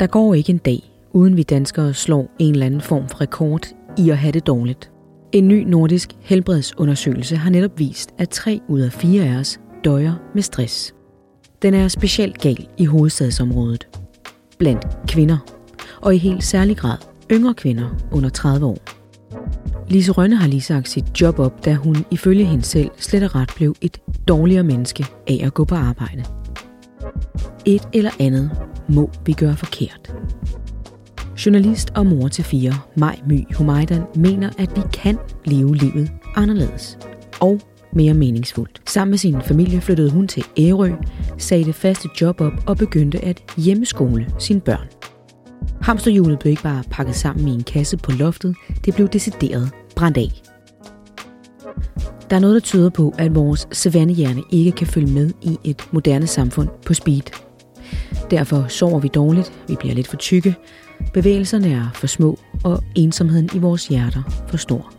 Der går ikke en dag, uden vi danskere slår en eller anden form for rekord i at have det dårligt. En ny nordisk helbredsundersøgelse har netop vist, at 3 ud af 4 af os døjer med stress. Den er specielt gal i hovedstadsområdet. Blandt kvinder, og i helt særlig grad yngre kvinder under 30 år. Lise Rønne har lige sagt sit job op, da hun ifølge hende selv slet og ret blev et dårligere menneske af at gå på arbejde. Et eller andet må vi gøre forkert. Journalist og mor til fire, Maj My Humaydan, mener, at vi kan leve livet anderledes og mere meningsfuldt. Sammen med sin familie flyttede hun til Ærø, sagde det faste job op og begyndte at hjemmeskole sine børn. Hamsterhjulet blev ikke bare pakket sammen i en kasse på loftet, det blev decideret brændt af. Der er noget, der tyder på, at vores savannehjerne ikke kan følge med i et moderne samfund på speed. Derfor sover vi dårligt, vi bliver lidt for tykke, bevægelserne er for små, og ensomheden i vores hjerter for stor.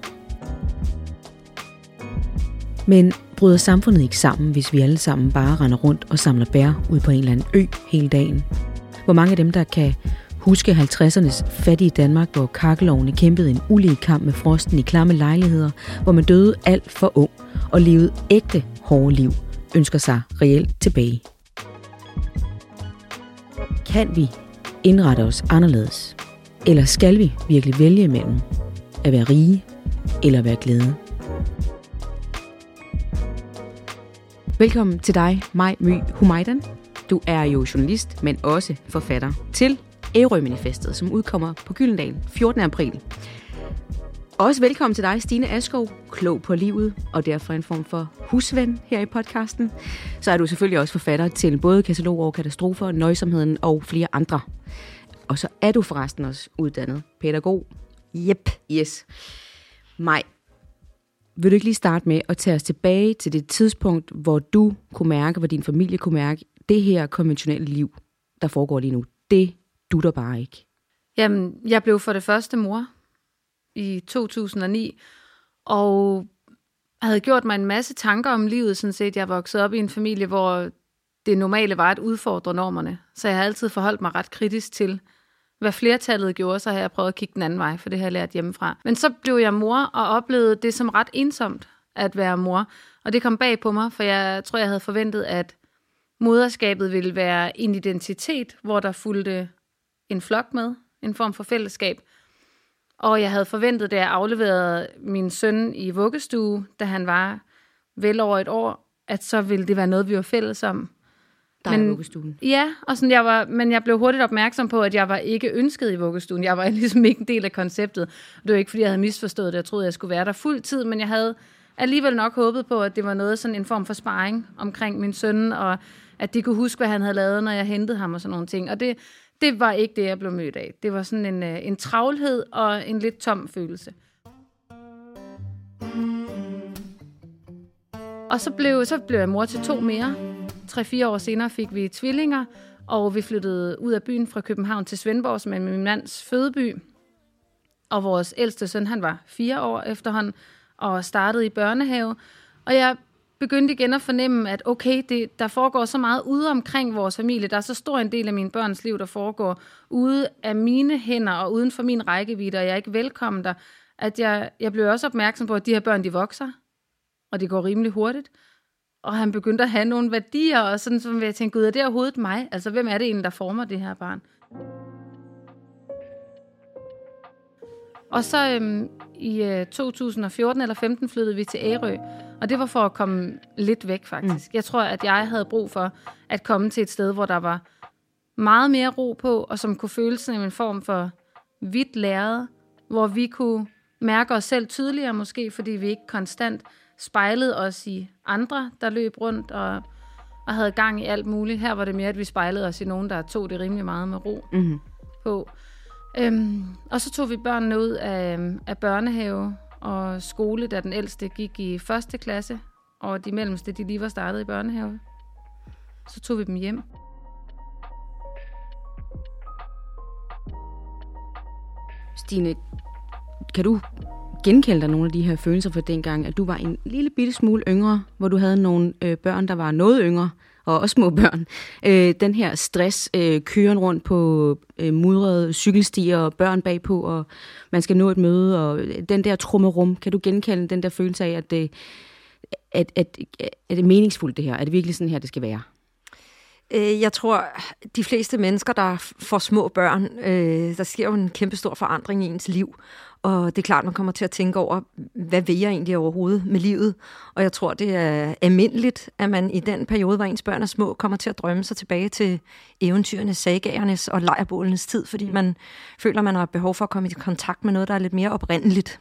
Men bryder samfundet ikke sammen, hvis vi alle sammen bare render rundt og samler bær ud på en eller anden ø hele dagen? Hvor mange af dem, der kan huske 50'ernes fattige Danmark, hvor kakkelovene kæmpede en ulige kamp med frosten i klamme lejligheder, hvor man døde alt for ung og levede ægte hårde liv, ønsker sig reelt tilbage. Kan vi indrette os anderledes? Eller skal vi virkelig vælge mellem at være rige eller være glade? Velkommen til dig, Maj My Humaydan. Du er jo journalist, men også forfatter til Ærø-manifestet, som udkommer på Gyldendal 14. april. Også velkommen til dig, Stine Askov, klog på livet, og derfor en form for husven her i podcasten. Så er du selvfølgelig også forfatter til både katalog over katastrofer, nøjsomheden og flere andre. Og så er du forresten også uddannet pædagog. Yep. Yes. Maj, vil du ikke lige starte med at tage os tilbage til det tidspunkt, hvor du kunne mærke, hvor din familie kunne mærke, det her konventionelle liv, der foregår lige nu, det dutter bare ikke? Jamen, jeg blev for det første mor i 2009, og havde gjort mig en masse tanker om livet, sådan set. Jeg voksede op i en familie, hvor det normale var at udfordre normerne. Så jeg har altid forholdt mig ret kritisk til, hvad flertallet gjorde, så har jeg prøvet at kigge den anden vej, for det har jeg lært hjemmefra. Men så blev jeg mor og oplevede det som ret ensomt at være mor. Og det kom bag på mig, for jeg tror, jeg havde forventet, at moderskabet ville være en identitet, hvor der fulgte en flok med, en form for fællesskab. Og jeg havde forventet, da jeg afleverede min søn i vuggestue, da han var vel over et år, at så ville det være noget, vi var fælles om. Der men, er vuggestuen. Ja, og sådan, jeg var, men jeg blev hurtigt opmærksom på, at jeg var ikke ønsket i vuggestuen. Jeg var ligesom ikke en del af konceptet. Det var ikke, fordi jeg havde misforstået det. Jeg troede, jeg skulle være der fuld tid, men jeg havde alligevel nok håbet på, at det var noget sådan en form for sparring omkring min søn, og at de kunne huske, hvad han havde lavet, når jeg hentede ham og sådan nogle ting. Og det, det var ikke det, jeg blev mødt af. Det var sådan en, øh, en travlhed og en lidt tom følelse. Og så blev, så blev jeg mor til to mere. Tre-fire år senere fik vi tvillinger, og vi flyttede ud af byen fra København til Svendborg, som er min mands fødeby. Og vores ældste søn, han var fire år efterhånden, og startede i børnehave. Og jeg begyndte igen at fornemme, at okay, det, der foregår så meget ude omkring vores familie. Der er så stor en del af mine børns liv, der foregår ude af mine hænder og uden for min rækkevidde, og jeg er ikke velkommen der. At jeg, jeg blev også opmærksom på, at de her børn, de vokser, og det går rimelig hurtigt. Og han begyndte at have nogle værdier, og sådan, så jeg tænkte, gud, er det overhovedet mig? Altså, hvem er det egentlig, der former det her barn? Og så øhm, i øh, 2014 eller 15 flyttede vi til Ærø, og det var for at komme lidt væk faktisk. Mm. Jeg tror, at jeg havde brug for at komme til et sted, hvor der var meget mere ro på, og som kunne føles som en form for hvidt læret, hvor vi kunne mærke os selv tydeligere måske, fordi vi ikke konstant spejlede os i andre, der løb rundt og, og havde gang i alt muligt. Her var det mere, at vi spejlede os i nogen, der tog det rimelig meget med ro mm. på. Øhm, og så tog vi børnene ud af, af børnehave og skole, da den ældste gik i første klasse, og de mellemste, de lige var startet i børnehave. Så tog vi dem hjem. Stine, kan du genkalde dig nogle af de her følelser fra dengang, at du var en lille bitte smule yngre, hvor du havde nogle øh, børn, der var noget yngre, og også små børn. Øh, den her stress, øh, køren rundt på øh, mudrede cykelstier og børn bagpå, og man skal nå et møde, og øh, den der trummerum, kan du genkende den der følelse af, at det, at, at, at, er det meningsfuldt det her? Er det virkelig sådan her, det skal være? Øh, jeg tror, de fleste mennesker, der får små børn, øh, der sker jo en kæmpe stor forandring i ens liv. Og det er klart, man kommer til at tænke over, hvad vil jeg egentlig overhovedet med livet? Og jeg tror, det er almindeligt, at man i den periode, hvor ens børn er små, kommer til at drømme sig tilbage til eventyrenes, sagagernes og lejrbålenes tid, fordi man føler, man har behov for at komme i kontakt med noget, der er lidt mere oprindeligt.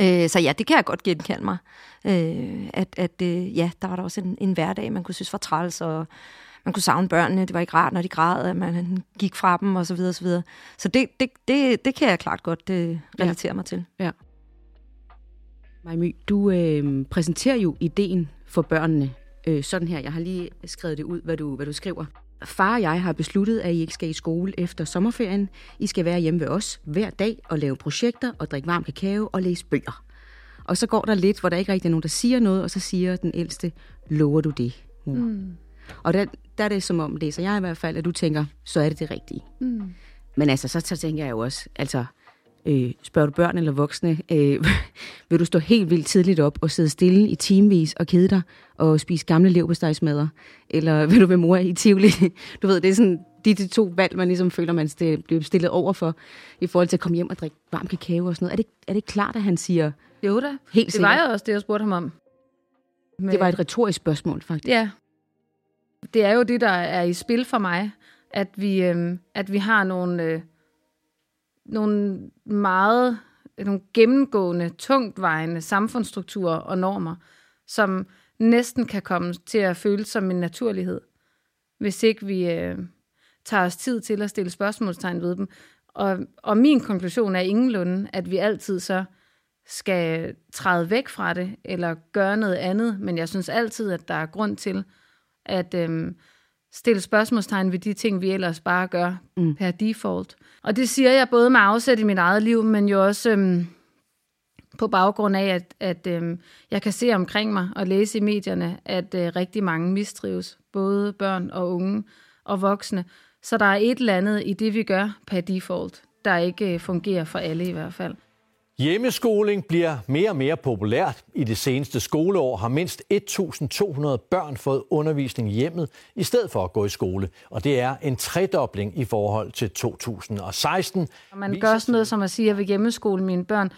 Øh, så ja, det kan jeg godt genkende mig. Øh, at at øh, ja, der var der også en, en hverdag, man kunne synes var træls, og man kunne savne børnene, det var ikke rart, når de græd, at man gik fra dem, og så videre, og så videre. Så det, det, det, det kan jeg klart godt det relatere ja. mig til. Ja. Majmy, du øh, præsenterer jo ideen for børnene øh, sådan her. Jeg har lige skrevet det ud, hvad du, hvad du skriver. Far og jeg har besluttet, at I ikke skal i skole efter sommerferien. I skal være hjemme ved os hver dag og lave projekter og drikke varm kakao og læse bøger. Og så går der lidt, hvor der ikke rigtig er nogen, der siger noget, og så siger den ældste, lover du det, mor? Mm. Og der, der er det som om, læser jeg i hvert fald, at du tænker, så er det det rigtige. Mm. Men altså, så, så tænker jeg jo også, altså, øh, spørger du børn eller voksne, øh, vil du stå helt vildt tidligt op og sidde stille i timevis og kede dig og spise gamle leverpostejsmadder? Eller vil du være mor i Tivoli? Du ved, det er sådan de, de to valg, man ligesom føler, man bliver stillet over for, i forhold til at komme hjem og drikke varm kakao og sådan noget. Er det, er det klart, at han siger... Jo da, helt det var jo også det, jeg spurgte ham om. Men... Det var et retorisk spørgsmål, faktisk. Ja, det er jo det, der er i spil for mig, at vi, øh, at vi har nogle, øh, nogle meget nogle gennemgående, tungtvejende samfundsstrukturer og normer, som næsten kan komme til at føles som en naturlighed, hvis ikke vi øh, tager os tid til at stille spørgsmålstegn ved dem. Og, og min konklusion er ingenlunde, at vi altid så skal træde væk fra det, eller gøre noget andet, men jeg synes altid, at der er grund til at øhm, stille spørgsmålstegn ved de ting, vi ellers bare gør mm. per default. Og det siger jeg både med afsæt i mit eget liv, men jo også øhm, på baggrund af, at, at øhm, jeg kan se omkring mig og læse i medierne, at øh, rigtig mange mistrives, både børn og unge og voksne. Så der er et eller andet i det, vi gør per default, der ikke øh, fungerer for alle i hvert fald. Hjemmeskoling bliver mere og mere populært. I det seneste skoleår har mindst 1.200 børn fået undervisning i hjemmet, i stedet for at gå i skole. Og det er en tredobling i forhold til 2016. Når man gør sådan noget som at sige, at jeg vil hjemmeskole mine børn,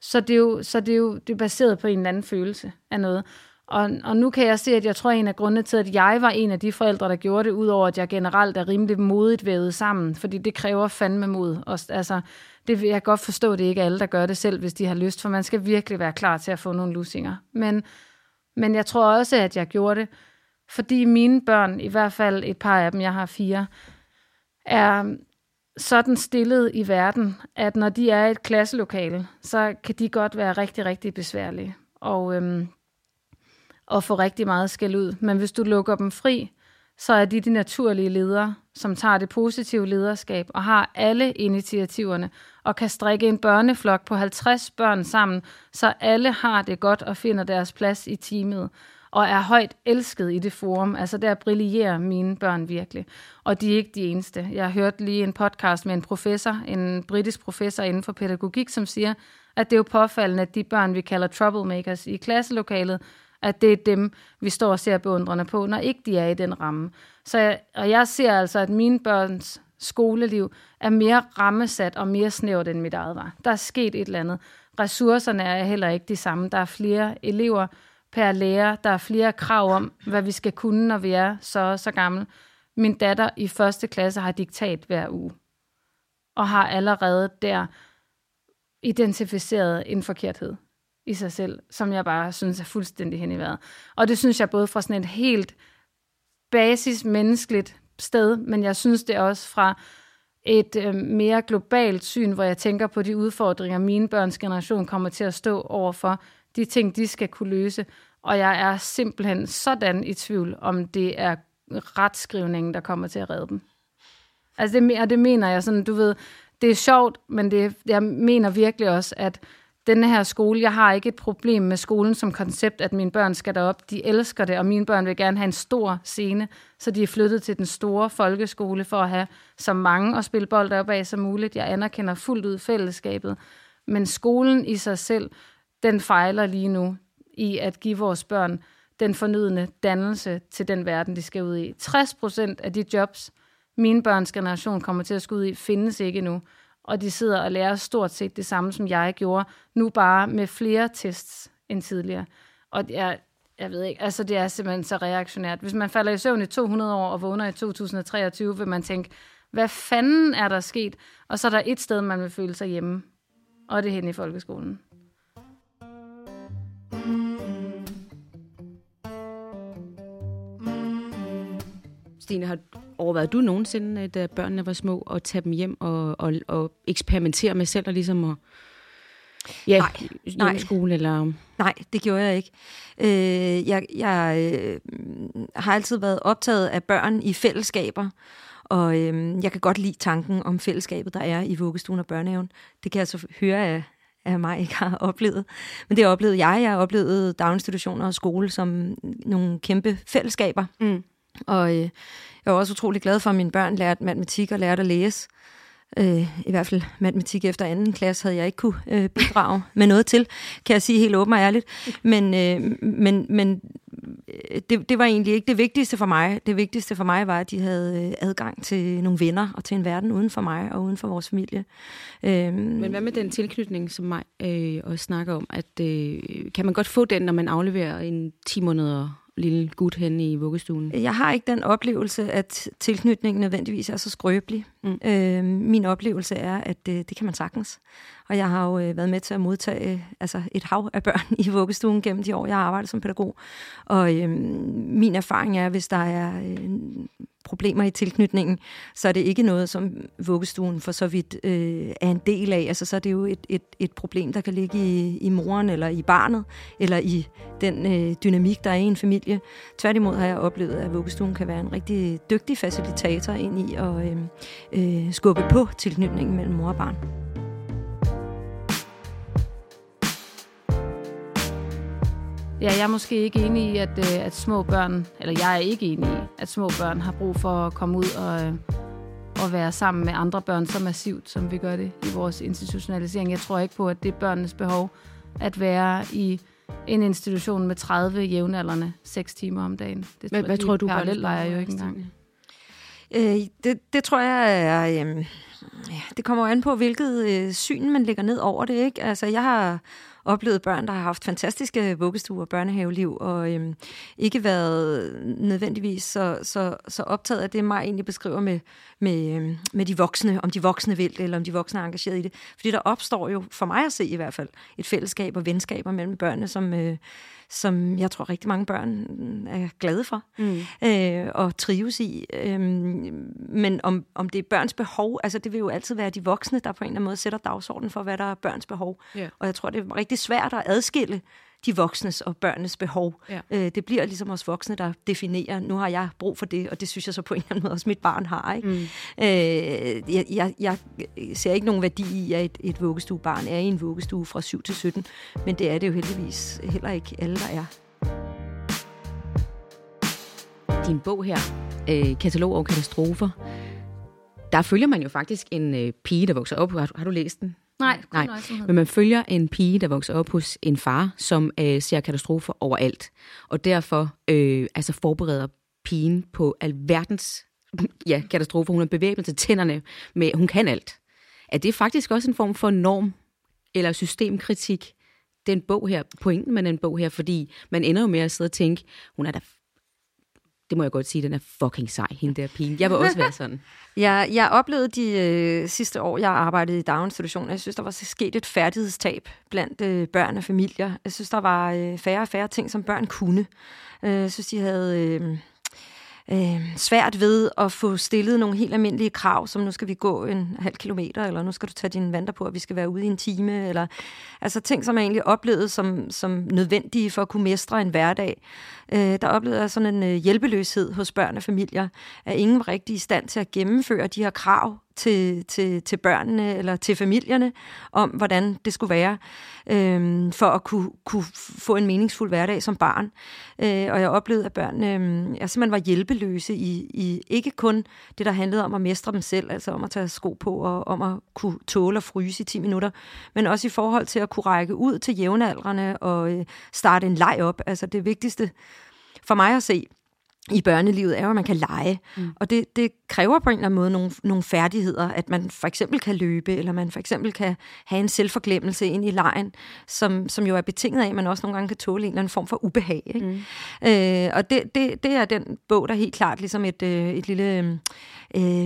så det er jo, så det er jo det er baseret på en eller anden følelse af noget. Og, og nu kan jeg se, at jeg tror, at en af grundene til, at jeg var en af de forældre, der gjorde det, udover at jeg generelt er rimelig modigt vævet sammen, fordi det kræver fandme mod. Og, altså, det jeg kan godt forstå, at det ikke er alle, der gør det selv, hvis de har lyst, for man skal virkelig være klar til at få nogle lusinger. Men, men jeg tror også, at jeg gjorde det, fordi mine børn, i hvert fald et par af dem, jeg har fire, er sådan stillet i verden, at når de er i et klasselokale, så kan de godt være rigtig, rigtig besværlige. Og øhm, og få rigtig meget skæld ud. Men hvis du lukker dem fri, så er de de naturlige ledere, som tager det positive lederskab og har alle initiativerne og kan strikke en børneflok på 50 børn sammen, så alle har det godt og finder deres plads i teamet og er højt elsket i det forum. Altså der brillerer mine børn virkelig. Og de er ikke de eneste. Jeg har hørt lige en podcast med en professor, en britisk professor inden for pædagogik, som siger, at det er jo påfaldende, at de børn, vi kalder troublemakers i klasselokalet, at det er dem, vi står og ser beundrende på, når ikke de er i den ramme. Så jeg, og jeg ser altså, at mine børns skoleliv er mere rammesat og mere snævert, end mit eget var. Der er sket et eller andet. Ressourcerne er heller ikke de samme. Der er flere elever per lærer. Der er flere krav om, hvad vi skal kunne, når vi er så så gamle. Min datter i første klasse har diktat hver uge. Og har allerede der identificeret en forkerthed i sig selv, som jeg bare synes er fuldstændig hen i vejret. Og det synes jeg både fra sådan et helt basis menneskeligt sted, men jeg synes det også fra et øh, mere globalt syn, hvor jeg tænker på de udfordringer, mine børns generation kommer til at stå overfor, de ting, de skal kunne løse. Og jeg er simpelthen sådan i tvivl, om det er retskrivningen, der kommer til at redde dem. Altså det, og det mener jeg sådan, du ved, det er sjovt, men det, jeg mener virkelig også, at denne her skole, jeg har ikke et problem med skolen som koncept, at mine børn skal derop. De elsker det, og mine børn vil gerne have en stor scene, så de er flyttet til den store folkeskole for at have så mange at spille bold op af som muligt. Jeg anerkender fuldt ud fællesskabet. Men skolen i sig selv, den fejler lige nu i at give vores børn den fornødende dannelse til den verden, de skal ud i. 60 procent af de jobs, mine børns generation kommer til at skulle ud i, findes ikke nu og de sidder og lærer stort set det samme, som jeg gjorde, nu bare med flere tests end tidligere. Og jeg, jeg ved ikke, altså det er simpelthen så reaktionært. Hvis man falder i søvn i 200 år og vågner i 2023, vil man tænke, hvad fanden er der sket? Og så er der et sted, man vil føle sig hjemme, og det er hen i folkeskolen. Stine, har overvejet du nogensinde, da børnene var små, at tage dem hjem og, og, og eksperimentere med selv og ligesom at Ja, nej, nej. skole eller... Nej, det gjorde jeg ikke. Øh, jeg jeg øh, har altid været optaget af børn i fællesskaber, og øh, jeg kan godt lide tanken om fællesskabet, der er i vuggestuen og børnehaven. Det kan jeg så høre af, af mig ikke har oplevet. Men det oplevede jeg. Jeg har oplevet daginstitutioner og skole som nogle kæmpe fællesskaber. Mm. Og øh, jeg var også utrolig glad for, at mine børn lærte matematik og lærte at læse. Øh, I hvert fald matematik efter anden klasse havde jeg ikke kunne øh, bidrage med noget til, kan jeg sige helt åbent og ærligt. Men, øh, men, men øh, det, det var egentlig ikke det vigtigste for mig. Det vigtigste for mig var, at de havde øh, adgang til nogle venner og til en verden uden for mig og uden for vores familie. Men hvad med den tilknytning, som mig øh, også snakker om? At, øh, kan man godt få den, når man afleverer en 10 måneder lille gut hen i vuggestuen? Jeg har ikke den oplevelse, at tilknytningen nødvendigvis er så skrøbelig. Mm. Øh, min oplevelse er, at det, det kan man sagtens. Og jeg har jo øh, været med til at modtage øh, altså et hav af børn i vuggestuen gennem de år, jeg har arbejdet som pædagog. Og øh, min erfaring er, hvis der er øh, problemer i tilknytningen, så er det ikke noget, som vuggestuen for så vidt øh, er en del af. Altså, så er det jo et, et, et problem, der kan ligge i, i moren eller i barnet, eller i den øh, dynamik, der er i en familie. Tværtimod har jeg oplevet, at vuggestuen kan være en rigtig dygtig facilitator ind i at øh, øh, skubbe på tilknytningen mellem mor og barn. Ja, jeg er måske ikke enig i, at, øh, at små børn, eller jeg er ikke enig i, at små børn har brug for at komme ud og, øh, og være sammen med andre børn så massivt, som vi gør det i vores institutionalisering. Jeg tror ikke på, at det er børnenes behov at være i en institution med 30 jævnaldrende 6 timer om dagen. Det hvad, hvad tror du, leger jo ikke engang. Øh, det, det tror jeg er... Øh, ja, det kommer jo an på, hvilket øh, syn man lægger ned over det. ikke. Altså, jeg har oplevet børn, der har haft fantastiske vuggestuer og børnehaveliv, og øhm, ikke været nødvendigvis så, så, så optaget af det, mig egentlig beskriver med, med, øhm, med de voksne, om de voksne vil det, eller om de voksne er engageret i det. Fordi der opstår jo, for mig at se i hvert fald, et fællesskab og venskaber mellem børnene, som, øh, som jeg tror rigtig mange børn er glade for mm. øh, og trives i. Øh, men om, om det er børns behov, altså det vil jo altid være de voksne, der på en eller anden måde sætter dagsordenen for, hvad der er børns behov. Yeah. Og jeg tror, det er rigtig svært at adskille de voksnes og børnenes behov. Ja. Øh, det bliver ligesom os voksne, der definerer, nu har jeg brug for det, og det synes jeg så på en eller anden måde også mit barn har. Ikke? Mm. Øh, jeg, jeg, jeg ser ikke nogen værdi i, at et, et vuggestuebarn er i en vuggestue fra 7 til 17, men det er det jo heldigvis heller ikke alle, der er. Din bog her, øh, Katalog over katastrofer, der følger man jo faktisk en øh, pige, der vokser op. Har du, har du læst den? Nej, Nej. men man følger en pige, der vokser op hos en far, som øh, ser katastrofer overalt, og derfor øh, altså forbereder pigen på alverdens ja, katastrofer. Hun er bevæbnet til tænderne, med hun kan alt. Er det faktisk også en form for norm eller systemkritik, den bog her, pointen med den bog her, fordi man ender jo med at sidde og tænke, hun er da det må jeg godt sige, den er fucking sej, hende der pige. Jeg vil også være sådan. ja, jeg oplevede de øh, sidste år, jeg arbejdede i daginstitutioner, jeg synes, der var sket et færdighedstab blandt øh, børn og familier. Jeg synes, der var øh, færre og færre ting, som børn kunne. Øh, jeg synes, de havde... Øh, øh, svært ved at få stillet nogle helt almindelige krav, som nu skal vi gå en halv kilometer, eller nu skal du tage dine vanter på, at vi skal være ude i en time, eller altså ting, som jeg egentlig oplevede som, som nødvendige for at kunne mestre en hverdag. Øh, der oplevede jeg sådan en øh, hjælpeløshed hos børn og familier, at ingen var rigtig i stand til at gennemføre de her krav, til, til, til børnene eller til familierne om, hvordan det skulle være, øh, for at kunne, kunne få en meningsfuld hverdag som barn. Øh, og jeg oplevede, at børnene øh, jeg simpelthen var hjælpeløse i, i ikke kun det, der handlede om at mestre dem selv, altså om at tage sko på og om at kunne tåle at fryse i 10 minutter, men også i forhold til at kunne række ud til jævnaldrende og øh, starte en leg op. Altså det vigtigste for mig at se, i børnelivet er jo, at man kan lege. Mm. Og det, det kræver på en eller anden måde nogle, nogle færdigheder, at man for eksempel kan løbe, eller man for eksempel kan have en selvforglemmelse ind i lejen, som, som jo er betinget af, at man også nogle gange kan tåle en eller anden form for ubehag. Ikke? Mm. Øh, og det, det, det er den bog, der helt klart ligesom et, øh, et lille øh,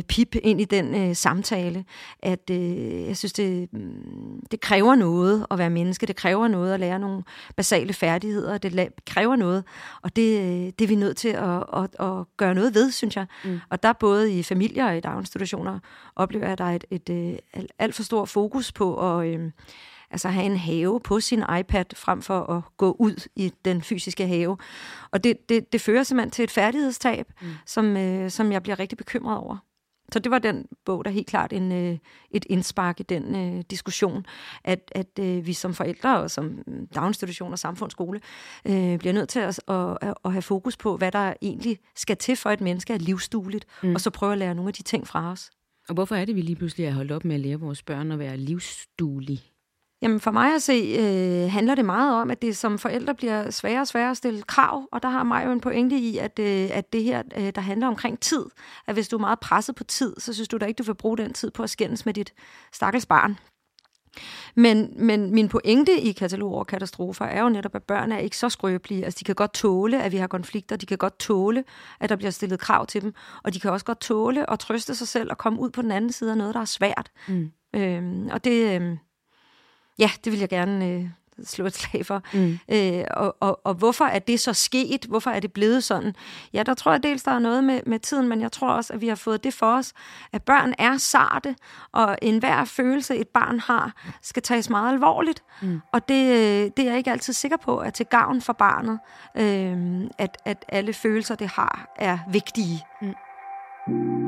pip ind i den øh, samtale, at øh, jeg synes, det, mm, det kræver noget at være menneske, det kræver noget at lære nogle basale færdigheder, det kræver noget, og det, øh, det er vi nødt til at, at, at gøre noget ved, synes jeg. Mm. Og der både i familier og i daginstitutioner oplever jeg, at der er et, et, et øh, alt for stort fokus på at... Øh, altså have en have på sin iPad, frem for at gå ud i den fysiske have. Og det, det, det fører simpelthen til et færdighedstab, mm. som, øh, som jeg bliver rigtig bekymret over. Så det var den bog, der helt klart en, øh, et indspark i den øh, diskussion, at, at øh, vi som forældre og som daginstitution og samfundsskole øh, bliver nødt til at, at, at have fokus på, hvad der egentlig skal til for et menneske er livsdueligt, mm. og så prøve at lære nogle af de ting fra os. Og hvorfor er det, vi lige pludselig er holdt op med at lære vores børn at være livsduelige? Jamen for mig at se, øh, handler det meget om, at det som forældre bliver sværere og sværere at stille krav, og der har mig jo en pointe i, at, øh, at det her, øh, der handler omkring tid, at hvis du er meget presset på tid, så synes du da ikke, du vil bruge den tid på at skændes med dit stakkels barn. Men, men min pointe i katalog over katastrofer er jo netop, at børn er ikke så skrøbelige. Altså, de kan godt tåle, at vi har konflikter. De kan godt tåle, at der bliver stillet krav til dem. Og de kan også godt tåle at trøste sig selv og komme ud på den anden side af noget, der er svært. Mm. Øhm, og det, øhm, Ja, det vil jeg gerne øh, slå et slag for. Mm. Øh, og, og, og hvorfor er det så sket? Hvorfor er det blevet sådan? Ja, der tror jeg dels, der er noget med, med tiden, men jeg tror også, at vi har fået det for os, at børn er sarte, og enhver følelse, et barn har, skal tages meget alvorligt. Mm. Og det, øh, det er jeg ikke altid sikker på, at til gavn for barnet, øh, at, at alle følelser, det har, er vigtige. Mm.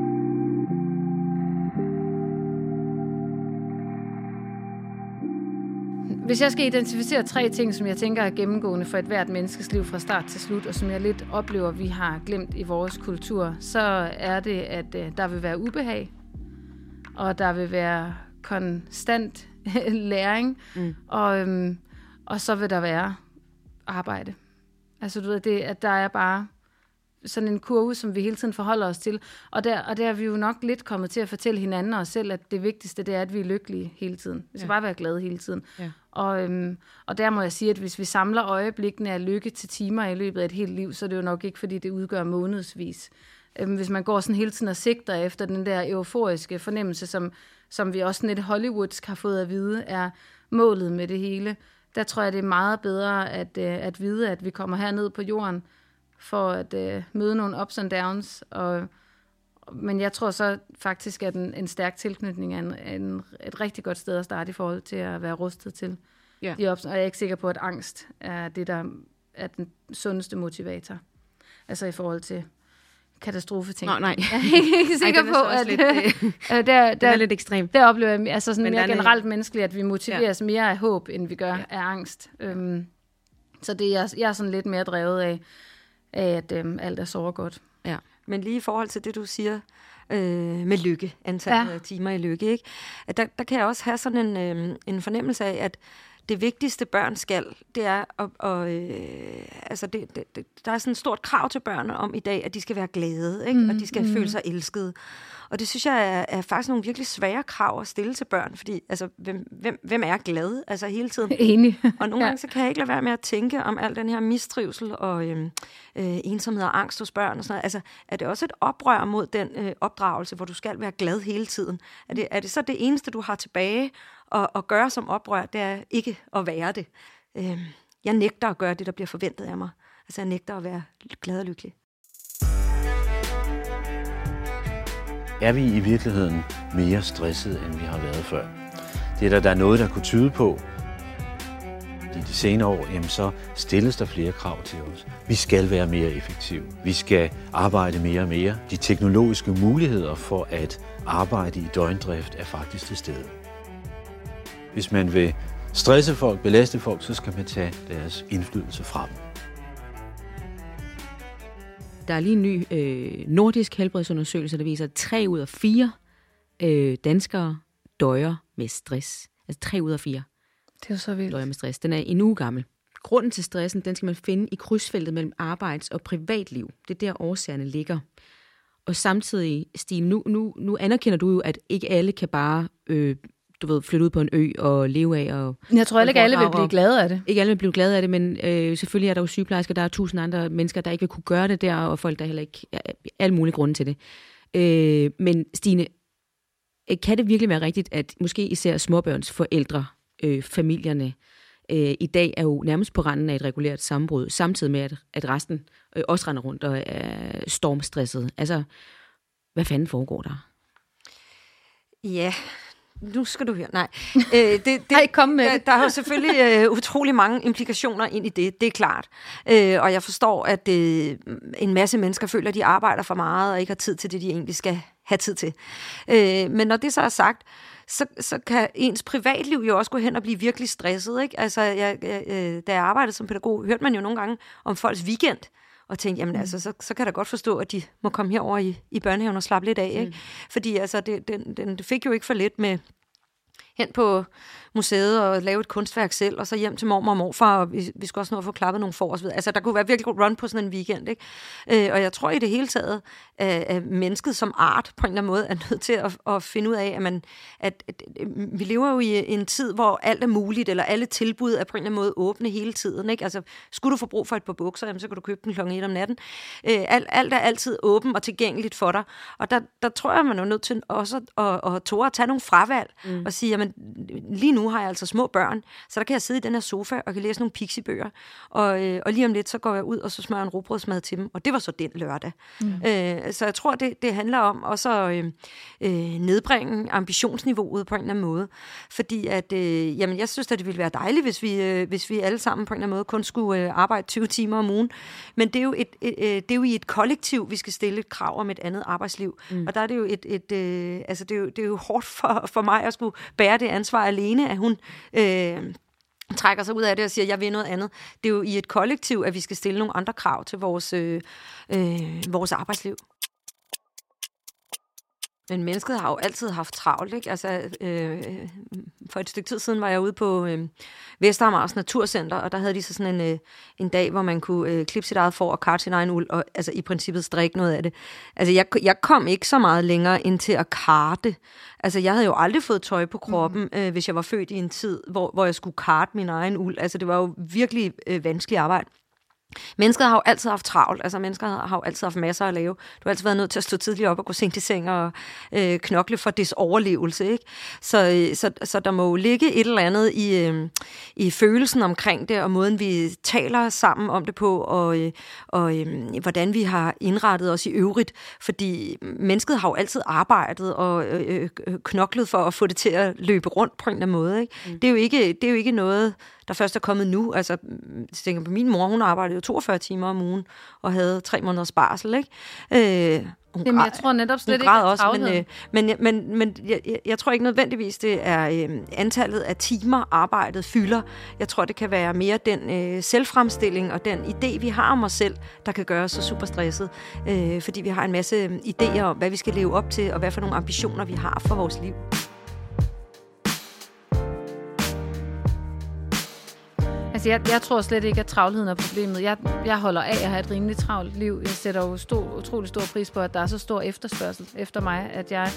Hvis jeg skal identificere tre ting, som jeg tænker er gennemgående for et hvert menneskes liv fra start til slut, og som jeg lidt oplever, vi har glemt i vores kultur, så er det, at øh, der vil være ubehag, og der vil være konstant læring, mm. og, øhm, og så vil der være arbejde. Altså du ved, det, at der er bare sådan en kurve, som vi hele tiden forholder os til. Og der, og der er vi jo nok lidt kommet til at fortælle hinanden og os selv, at det vigtigste, det er, at vi er lykkelige hele tiden. Vi skal ja. bare være glade hele tiden. Ja. Og, øhm, og der må jeg sige, at hvis vi samler øjeblikkene af lykke til timer i løbet af et helt liv, så er det jo nok ikke, fordi det udgør månedsvis. Øhm, hvis man går sådan hele tiden og sigter efter den der euforiske fornemmelse, som, som vi også lidt Hollywoodsk har fået at vide, er målet med det hele, der tror jeg, det er meget bedre at, øh, at vide, at vi kommer herned på jorden, for at øh, møde nogle ups and downs. Og, men jeg tror så faktisk, at en, en stærk tilknytning er en, en, et rigtig godt sted at starte i forhold til at være rustet til ja. de ups. Og jeg er ikke sikker på, at angst er det, der er den sundeste motivator. Altså i forhold til katastrofeting. Nå, nej. Jeg er ikke sikker Ej, på, at lidt, øh, der, det er lidt ekstremt. Der oplever jeg altså sådan mere generelt menneskeligt, at vi motiveres ja. mere af håb, end vi gør ja. af angst. Um, så det er jeg, jeg er sådan lidt mere drevet af af, at øhm, alt er så godt. Ja. Men lige i forhold til det, du siger øh, med lykke, antallet ja. af timer i lykke, ikke? At der, der kan jeg også have sådan en, øh, en fornemmelse af, at det vigtigste børn skal, det er at, og, øh, altså det, det, det, der er sådan et stort krav til børn om i dag, at de skal være glade, ikke? Mm, og de skal mm. føle sig elskede. Og det synes jeg er, er faktisk nogle virkelig svære krav at stille til børn, fordi altså, hvem, hvem, hvem er glad altså hele tiden? Enig. og nogle ja. gange så kan jeg ikke lade være med at tænke om al den her mistrivsel og øh, øh, ensomhed og angst hos børn og sådan noget. Altså, er det også et oprør mod den øh, opdragelse, hvor du skal være glad hele tiden? Er det, er det så det eneste, du har tilbage at, at gøre som oprør, det er ikke at være det? Øh, jeg nægter at gøre det, der bliver forventet af mig. Altså, jeg nægter at være glad og lykkelig. er vi i virkeligheden mere stresset, end vi har været før. Det er der, der er noget, der kunne tyde på. i de senere år, jamen så stilles der flere krav til os. Vi skal være mere effektive. Vi skal arbejde mere og mere. De teknologiske muligheder for at arbejde i døgndrift er faktisk til stede. Hvis man vil stresse folk, belaste folk, så skal man tage deres indflydelse frem. Der er lige en ny øh, nordisk helbredsundersøgelse, der viser, at tre ud af fire øh, danskere døjer med stress. Altså tre ud af fire Det er så vildt. døjer med stress. Den er en uge gammel. Grunden til stressen, den skal man finde i krydsfeltet mellem arbejds- og privatliv. Det er der årsagerne ligger. Og samtidig, Stine, nu, nu, nu anerkender du jo, at ikke alle kan bare øh, du ved, flytte ud på en ø og leve af. Og, Jeg tror heller ikke, alle vil blive glade af det. ikke alle vil blive glade af det, men øh, selvfølgelig er der jo sygeplejersker, der er tusind andre mennesker, der ikke vil kunne gøre det der, og folk, der heller ikke er alle mulige grunde til det. Øh, men Stine, øh, kan det virkelig være rigtigt, at måske især småbørns forældre, øh, familierne, øh, i dag er jo nærmest på randen af et regulært sammenbrud, samtidig med, at, at resten øh, også render rundt og er stormstresset. Altså, hvad fanden foregår der? Ja, nu skal du høre. Nej, øh, det, det, Ej, kom med der, der er jo selvfølgelig øh, utrolig mange implikationer ind i det, det er klart. Øh, og jeg forstår, at øh, en masse mennesker føler, at de arbejder for meget og ikke har tid til det, de egentlig skal have tid til. Øh, men når det så er sagt, så, så kan ens privatliv jo også gå hen og blive virkelig stresset. Ikke? Altså, jeg, jeg, øh, da jeg arbejdede som pædagog, hørte man jo nogle gange om folks weekend, og tænkte, jamen altså, så, så kan jeg da godt forstå, at de må komme herover i, i børnehaven og slappe lidt af. Ikke? Fordi altså, det, den, den, fik jo ikke for lidt med hen på museet og lave et kunstværk selv, og så hjem til mormor og morfar, og vi, vi skulle også nå at få klappet nogle for os. Altså, der kunne være virkelig run på sådan en weekend, ikke? Øh, og jeg tror i det hele taget, at, mennesket som art på en eller anden måde er nødt til at, at finde ud af, at, man, at, at, at vi lever jo i en tid, hvor alt er muligt, eller alle tilbud er på en eller anden måde åbne hele tiden, ikke? Altså, skulle du få brug for et par bukser, jamen, så kan du købe dem klokken 1 om natten. Øh, alt, alt er altid åben og tilgængeligt for dig, og der, der tror jeg, man er nødt til også at, at, at, tåre at tage nogle fravalg, mm. og sige, jamen, lige nu har jeg altså små børn, så der kan jeg sidde i den her sofa og kan læse nogle pixibøger, og, øh, og lige om lidt, så går jeg ud, og så smører jeg en robrødsmad til dem, og det var så den lørdag. Mm. Øh, så jeg tror, det, det handler om også at øh, øh, nedbringe ambitionsniveauet på en eller anden måde, fordi at, øh, jamen, jeg synes, at det ville være dejligt, hvis vi, øh, hvis vi alle sammen på en eller anden måde kun skulle øh, arbejde 20 timer om ugen, men det er jo, et, et, øh, det er jo i et kollektiv, vi skal stille et krav om et andet arbejdsliv, mm. og der er det jo et, et øh, altså det er jo, det er jo hårdt for, for mig at skulle bære det ansvar alene, at hun øh, trækker sig ud af det og siger, jeg vil noget andet. Det er jo i et kollektiv, at vi skal stille nogle andre krav til vores, øh, øh, vores arbejdsliv. Men mennesket har jo altid haft travlt, ikke? Altså, øh, for et stykke tid siden var jeg ude på øh, Vestermars Naturcenter, og der havde de så sådan en, øh, en dag, hvor man kunne øh, klippe sit eget for og karte sin egen uld, og altså i princippet strikke noget af det. Altså, jeg, jeg kom ikke så meget længere ind til at karte. Altså, jeg havde jo aldrig fået tøj på kroppen, mm. øh, hvis jeg var født i en tid, hvor, hvor jeg skulle karte min egen uld. Altså, det var jo virkelig øh, vanskeligt arbejde. Mennesket har jo altid haft travlt, altså mennesker har jo altid haft masser at lave. Du har altid været nødt til at stå tidligt op og gå sent i seng og øh, knokle for dets overlevelse, ikke? Så, øh, så, så der må jo ligge et eller andet i, øh, i følelsen omkring det, og måden vi taler sammen om det på, og, øh, og øh, hvordan vi har indrettet os i øvrigt. Fordi mennesket har jo altid arbejdet og øh, øh, knoklet for at få det til at løbe rundt på en eller anden måde, ikke? Mm. Det, er jo ikke, det er jo ikke noget der først er kommet nu. Altså, jeg tænker på min mor, hun arbejdede jo 42 timer om ugen, og havde tre måneders barsel, ikke? Øh, hun Jamen, jeg tror netop slet ikke, også, men, øh, men, men, men jeg, jeg, jeg tror ikke nødvendigvis, det er øh, antallet af timer, arbejdet fylder. Jeg tror, det kan være mere den øh, selvfremstilling og den idé, vi har om os selv, der kan gøre os så super stresset. Øh, fordi vi har en masse øh, idéer om, hvad vi skal leve op til, og hvad for nogle ambitioner vi har for vores liv. Altså, jeg, jeg tror slet ikke, at travlheden er problemet. Jeg, jeg holder af at have et rimelig travlt liv. Jeg sætter jo stor, utrolig stor pris på, at der er så stor efterspørgsel efter mig, at jeg,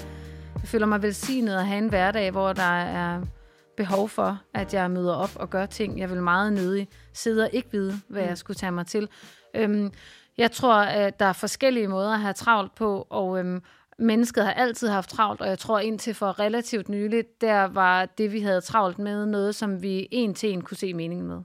jeg føler mig velsignet at have en hverdag, hvor der er behov for, at jeg møder op og gør ting. Jeg vil meget nødig sidde og ikke vide, hvad jeg skulle tage mig til. Øhm, jeg tror, at der er forskellige måder at have travlt på, og øhm, mennesket har altid haft travlt, og jeg tror indtil for relativt nyligt, der var det, vi havde travlt med, noget, som vi en til en kunne se meningen med.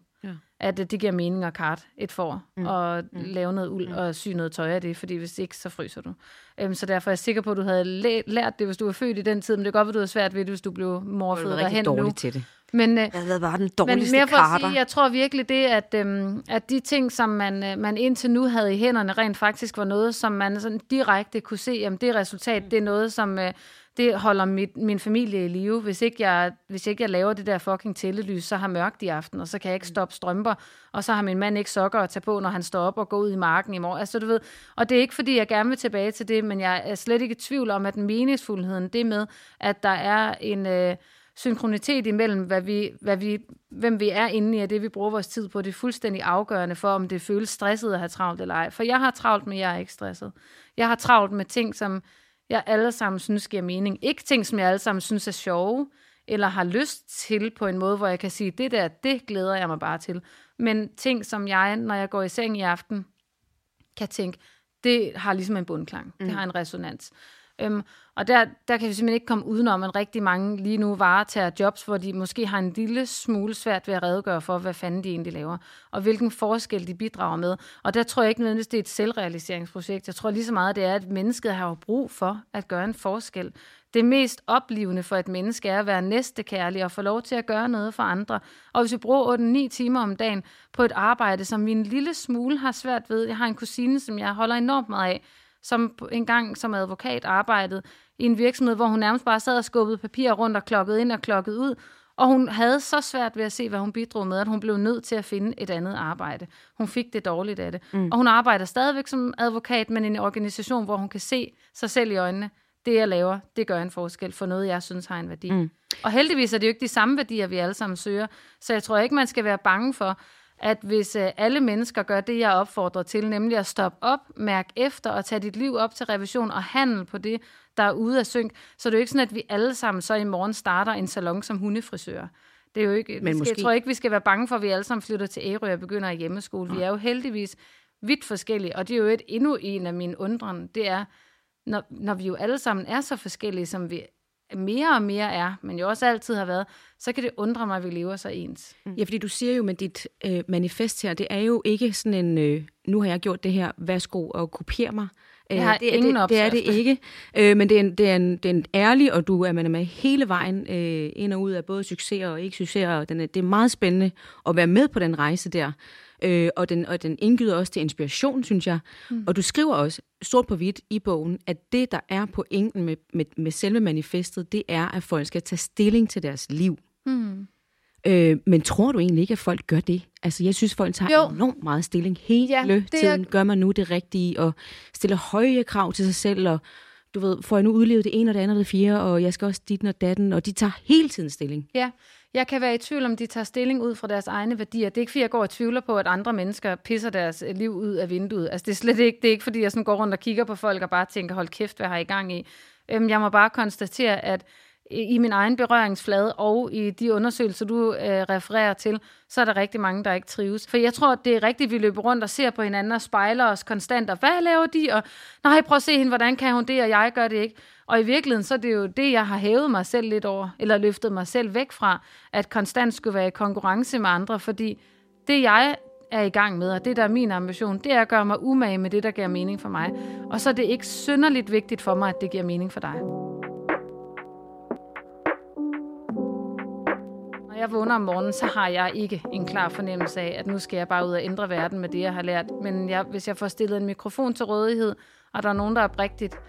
At det giver mening at kart et får, mm. og mm. lave noget uld mm. og sy noget tøj af det, fordi hvis ikke, så fryser du. Øhm, så derfor er jeg sikker på, at du havde lært det, hvis du var født i den tid, men det er godt, at du havde svært ved det, hvis du blev morfød derhen nu. dårlig til det. Men, øh, jeg var den dårligste men mere for at sige, jeg tror virkelig det, at, øhm, at de ting, som man, øh, man indtil nu havde i hænderne, rent faktisk var noget, som man sådan direkte kunne se, jamen det resultat, det er noget, som øh, det holder mit, min familie i live. Hvis ikke, jeg, hvis ikke jeg laver det der fucking tællelys, så har mørkt i aften, og så kan jeg ikke mm. stoppe strømper, og så har min mand ikke sokker at tage på, når han står op og går ud i marken i morgen. Altså, du ved, og det er ikke, fordi jeg gerne vil tilbage til det, men jeg er slet ikke i tvivl om, at meningsfuldheden, det med, at der er en... Øh, synkronitet imellem, hvad vi, hvad vi, hvem vi er inde i, og det vi bruger vores tid på, det er fuldstændig afgørende for, om det føles stresset at have travlt eller ej. For jeg har travlt, men jeg er ikke stresset. Jeg har travlt med ting, som jeg alle sammen synes giver mening. Ikke ting, som jeg alle sammen synes er sjove, eller har lyst til på en måde, hvor jeg kan sige, det der, det glæder jeg mig bare til. Men ting, som jeg, når jeg går i seng i aften, kan tænke, det har ligesom en bundklang. Mm. Det har en resonans. Øhm, og der, der kan vi simpelthen ikke komme udenom, at rigtig mange lige nu varetager jobs, hvor de måske har en lille smule svært ved at redegøre for, hvad fanden de egentlig laver, og hvilken forskel de bidrager med. Og der tror jeg ikke nødvendigvis, det er et selvrealiseringsprojekt. Jeg tror lige så meget, det er, at mennesket har brug for at gøre en forskel. Det mest oplevende for et menneske er at være næstekærlig og få lov til at gøre noget for andre. Og hvis vi bruger 8-9 timer om dagen på et arbejde, som vi en lille smule har svært ved. Jeg har en kusine, som jeg holder enormt meget af, som engang som advokat arbejdede i en virksomhed, hvor hun nærmest bare sad og skubbede papir rundt og klokkede ind og klokkede ud. Og hun havde så svært ved at se, hvad hun bidrog med, at hun blev nødt til at finde et andet arbejde. Hun fik det dårligt af det. Mm. Og hun arbejder stadigvæk som advokat, men i en organisation, hvor hun kan se sig selv i øjnene. Det, jeg laver, det gør en forskel for noget, jeg synes har en værdi. Mm. Og heldigvis er det jo ikke de samme værdier, vi alle sammen søger. Så jeg tror ikke, man skal være bange for, at hvis øh, alle mennesker gør det, jeg opfordrer til, nemlig at stoppe op, mærke efter og tage dit liv op til revision og handle på det, der er ude af synk, så det er jo ikke sådan, at vi alle sammen så i morgen starter en salon som hundefrisør. Det er jo ikke, Men måske... Jeg tror ikke, vi skal være bange for, at vi alle sammen flytter til Ærø og begynder i hjemmeskole. Vi er jo heldigvis vidt forskellige, og det er jo et, endnu en af mine undren, det er, når, når vi jo alle sammen er så forskellige, som vi mere og mere er, men jo også altid har været, så kan det undre mig, at vi lever så ens. Mm. Ja, fordi du siger jo med dit øh, manifest her, det er jo ikke sådan en, øh, nu har jeg gjort det her, værsgo og kopier mig. Jeg har det, ingen det, det er det ikke, øh, men det er, en, det, er en, det er en ærlig, og du er, man er med hele vejen øh, ind og ud af både succeser og ikke succeser, og den er, det er meget spændende at være med på den rejse der. Øh, og, den, og den indgyder også til inspiration, synes jeg. Mm. Og du skriver også stort på hvidt i bogen, at det, der er pointen med, med, med selve manifestet, det er, at folk skal tage stilling til deres liv. Mm. Øh, men tror du egentlig ikke, at folk gør det? Altså, jeg synes, folk tager jo. enormt meget stilling hele ja, tiden. Er... Gør man nu det rigtige, og stiller høje krav til sig selv, og du ved, får jeg nu udlevet det ene og det andet og det fjerde, og jeg skal også dit og datten, og de tager hele tiden stilling. Ja, jeg kan være i tvivl om, de tager stilling ud fra deres egne værdier. Det er ikke, fordi jeg går og tvivler på, at andre mennesker pisser deres liv ud af vinduet. Altså, det er slet ikke, det er ikke fordi jeg sådan går rundt og kigger på folk og bare tænker, hold kæft, hvad har I gang i? Øhm, jeg må bare konstatere, at i min egen berøringsflade og i de undersøgelser, du øh, refererer til, så er der rigtig mange, der ikke trives. For jeg tror, det er rigtigt, at vi løber rundt og ser på hinanden og spejler os konstant. Og hvad laver de? Og nej, prøv at se hende, hvordan kan hun det, og jeg gør det ikke. Og i virkeligheden, så er det jo det, jeg har hævet mig selv lidt over, eller løftet mig selv væk fra, at konstant skulle være i konkurrence med andre, fordi det, jeg er i gang med, og det, der er min ambition, det er at gøre mig umage med det, der giver mening for mig. Og så er det ikke synderligt vigtigt for mig, at det giver mening for dig. Når jeg vågner om morgenen, så har jeg ikke en klar fornemmelse af, at nu skal jeg bare ud og ændre verden med det, jeg har lært. Men jeg, hvis jeg får stillet en mikrofon til rådighed, og der er nogen, der er rigtigt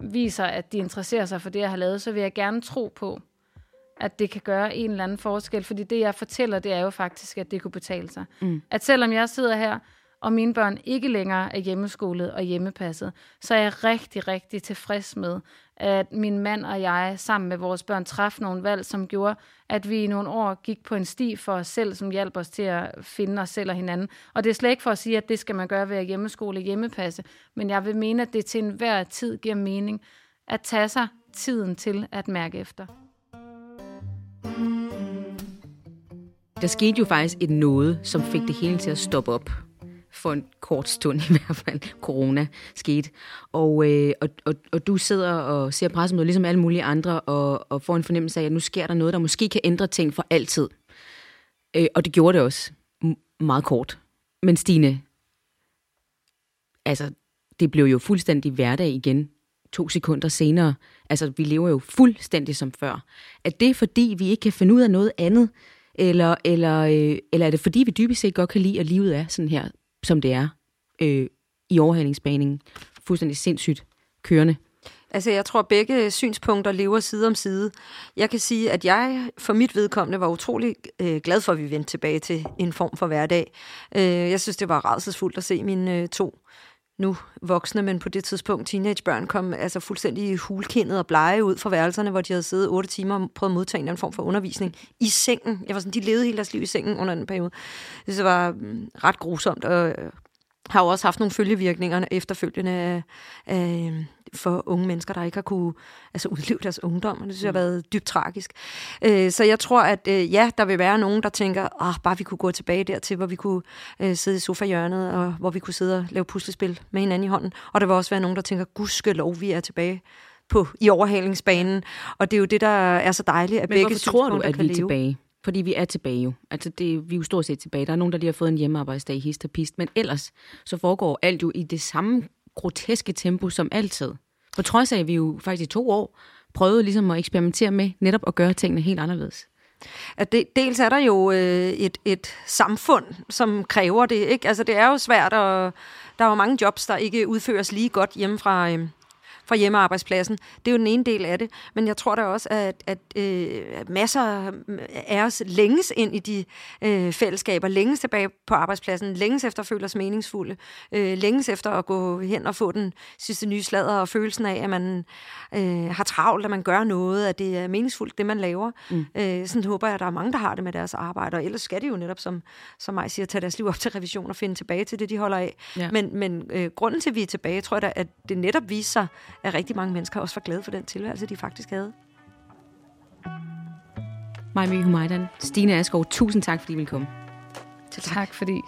viser, at de interesserer sig for det, jeg har lavet, så vil jeg gerne tro på, at det kan gøre en eller anden forskel. Fordi det, jeg fortæller, det er jo faktisk, at det kunne betale sig. Mm. At selvom jeg sidder her og mine børn ikke længere er hjemmeskolet og hjemmepasset, så er jeg rigtig, rigtig tilfreds med, at min mand og jeg sammen med vores børn træffede nogle valg, som gjorde, at vi i nogle år gik på en sti for os selv, som hjalp os til at finde os selv og hinanden. Og det er slet ikke for at sige, at det skal man gøre ved at hjemmeskole og hjemmepasse, men jeg vil mene, at det til enhver tid giver mening at tage sig tiden til at mærke efter. Der skete jo faktisk et noget, som fik det hele til at stoppe op for en kort stund i hvert fald, corona skete. Og, øh, og, og, og du sidder og ser pressemødet ligesom alle mulige andre, og, og får en fornemmelse af, at nu sker der noget, der måske kan ændre ting for altid. Øh, og det gjorde det også. meget kort. Men Stine, altså, det blev jo fuldstændig hverdag igen to sekunder senere. Altså, vi lever jo fuldstændig som før. Er det fordi, vi ikke kan finde ud af noget andet? Eller, eller, øh, eller er det fordi, vi dybest set godt kan lide, at livet er sådan her, som det er øh, i overhalingsbaningen? Fuldstændig sindssygt kørende. Altså, jeg tror, begge synspunkter lever side om side. Jeg kan sige, at jeg for mit vedkommende var utrolig øh, glad for, at vi vendte tilbage til en form for hverdag. Øh, jeg synes, det var rædselsfuldt at se mine øh, to nu voksne, men på det tidspunkt teenagebørn kom altså fuldstændig hulkindet og blege ud fra værelserne, hvor de havde siddet otte timer og prøvet at modtage en form for undervisning i sengen. Jeg var sådan, de levede hele deres liv i sengen under den periode. Det var mm, ret grusomt, og øh, har jo også haft nogle følgevirkninger efterfølgende af, for unge mennesker, der ikke har kunne altså, udleve deres ungdom, og det synes jeg har mm. været dybt tragisk. Øh, så jeg tror, at øh, ja, der vil være nogen, der tænker, oh, bare vi kunne gå tilbage dertil, hvor vi kunne øh, sidde i sofahjørnet, og hvor vi kunne sidde og lave puslespil med hinanden i hånden. Og der vil også være nogen, der tænker, lov, vi er tilbage på, i overhalingsbanen. Og det er jo det, der er så dejligt, at Men begge tror du, at vi er tilbage? Fordi vi er tilbage jo. Altså det, vi er jo stort set tilbage. Der er nogen, der lige har fået en hjemmearbejdsdag i hist og pist. Men ellers så foregår alt jo i det samme groteske tempo som altid. På trods af, at vi jo faktisk i to år prøvede ligesom at eksperimentere med netop at gøre tingene helt anderledes. At det, dels er der jo øh, et, et samfund, som kræver det. Ikke? Altså det er jo svært, og der er jo mange jobs, der ikke udføres lige godt hjemme fra, øh, fra hjemmearbejdspladsen. Det er jo den ene del af det. Men jeg tror da også, at, at øh, masser af os længes ind i de øh, fællesskaber, længes tilbage på arbejdspladsen, længes efter at føle os meningsfulde, øh, længes efter at gå hen og få den sidste nye sladder og følelsen af, at man øh, har travlt, at man gør noget, at det er meningsfuldt, det man laver. Mm. Øh, sådan håber jeg, at der er mange, der har det med deres arbejde, og ellers skal de jo netop, som, som mig siger, tage deres liv op til revision og finde tilbage til det, de holder af. Ja. Men, men øh, grunden til, at vi er tilbage, tror jeg da, at det netop viser sig, at rigtig mange mennesker også var glade for den tilværelse, de faktisk havde. Maja Humajdan, Stine Askov, tusind tak, fordi I ville komme. Tak. tak, fordi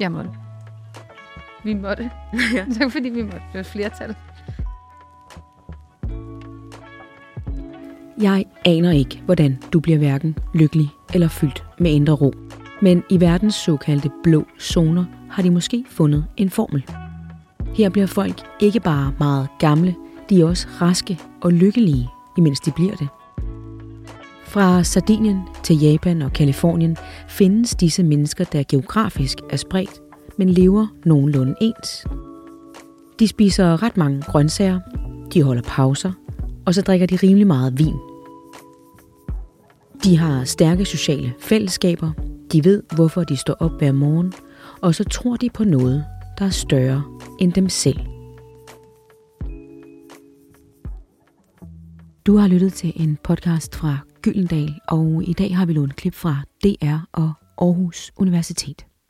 jeg måtte. Vi måtte. ja. tak, fordi vi måtte. Det var flertal. Jeg aner ikke, hvordan du bliver hverken lykkelig eller fyldt med indre ro. Men i verdens såkaldte blå zoner har de måske fundet en formel. Her bliver folk ikke bare meget gamle, de er også raske og lykkelige, imens de bliver det. Fra Sardinien til Japan og Kalifornien findes disse mennesker, der geografisk er spredt, men lever nogenlunde ens. De spiser ret mange grøntsager, de holder pauser, og så drikker de rimelig meget vin. De har stærke sociale fællesskaber, de ved, hvorfor de står op hver morgen, og så tror de på noget, der er større end dem selv. Du har lyttet til en podcast fra Gyldendal, og i dag har vi lånt klip fra DR og Aarhus Universitet.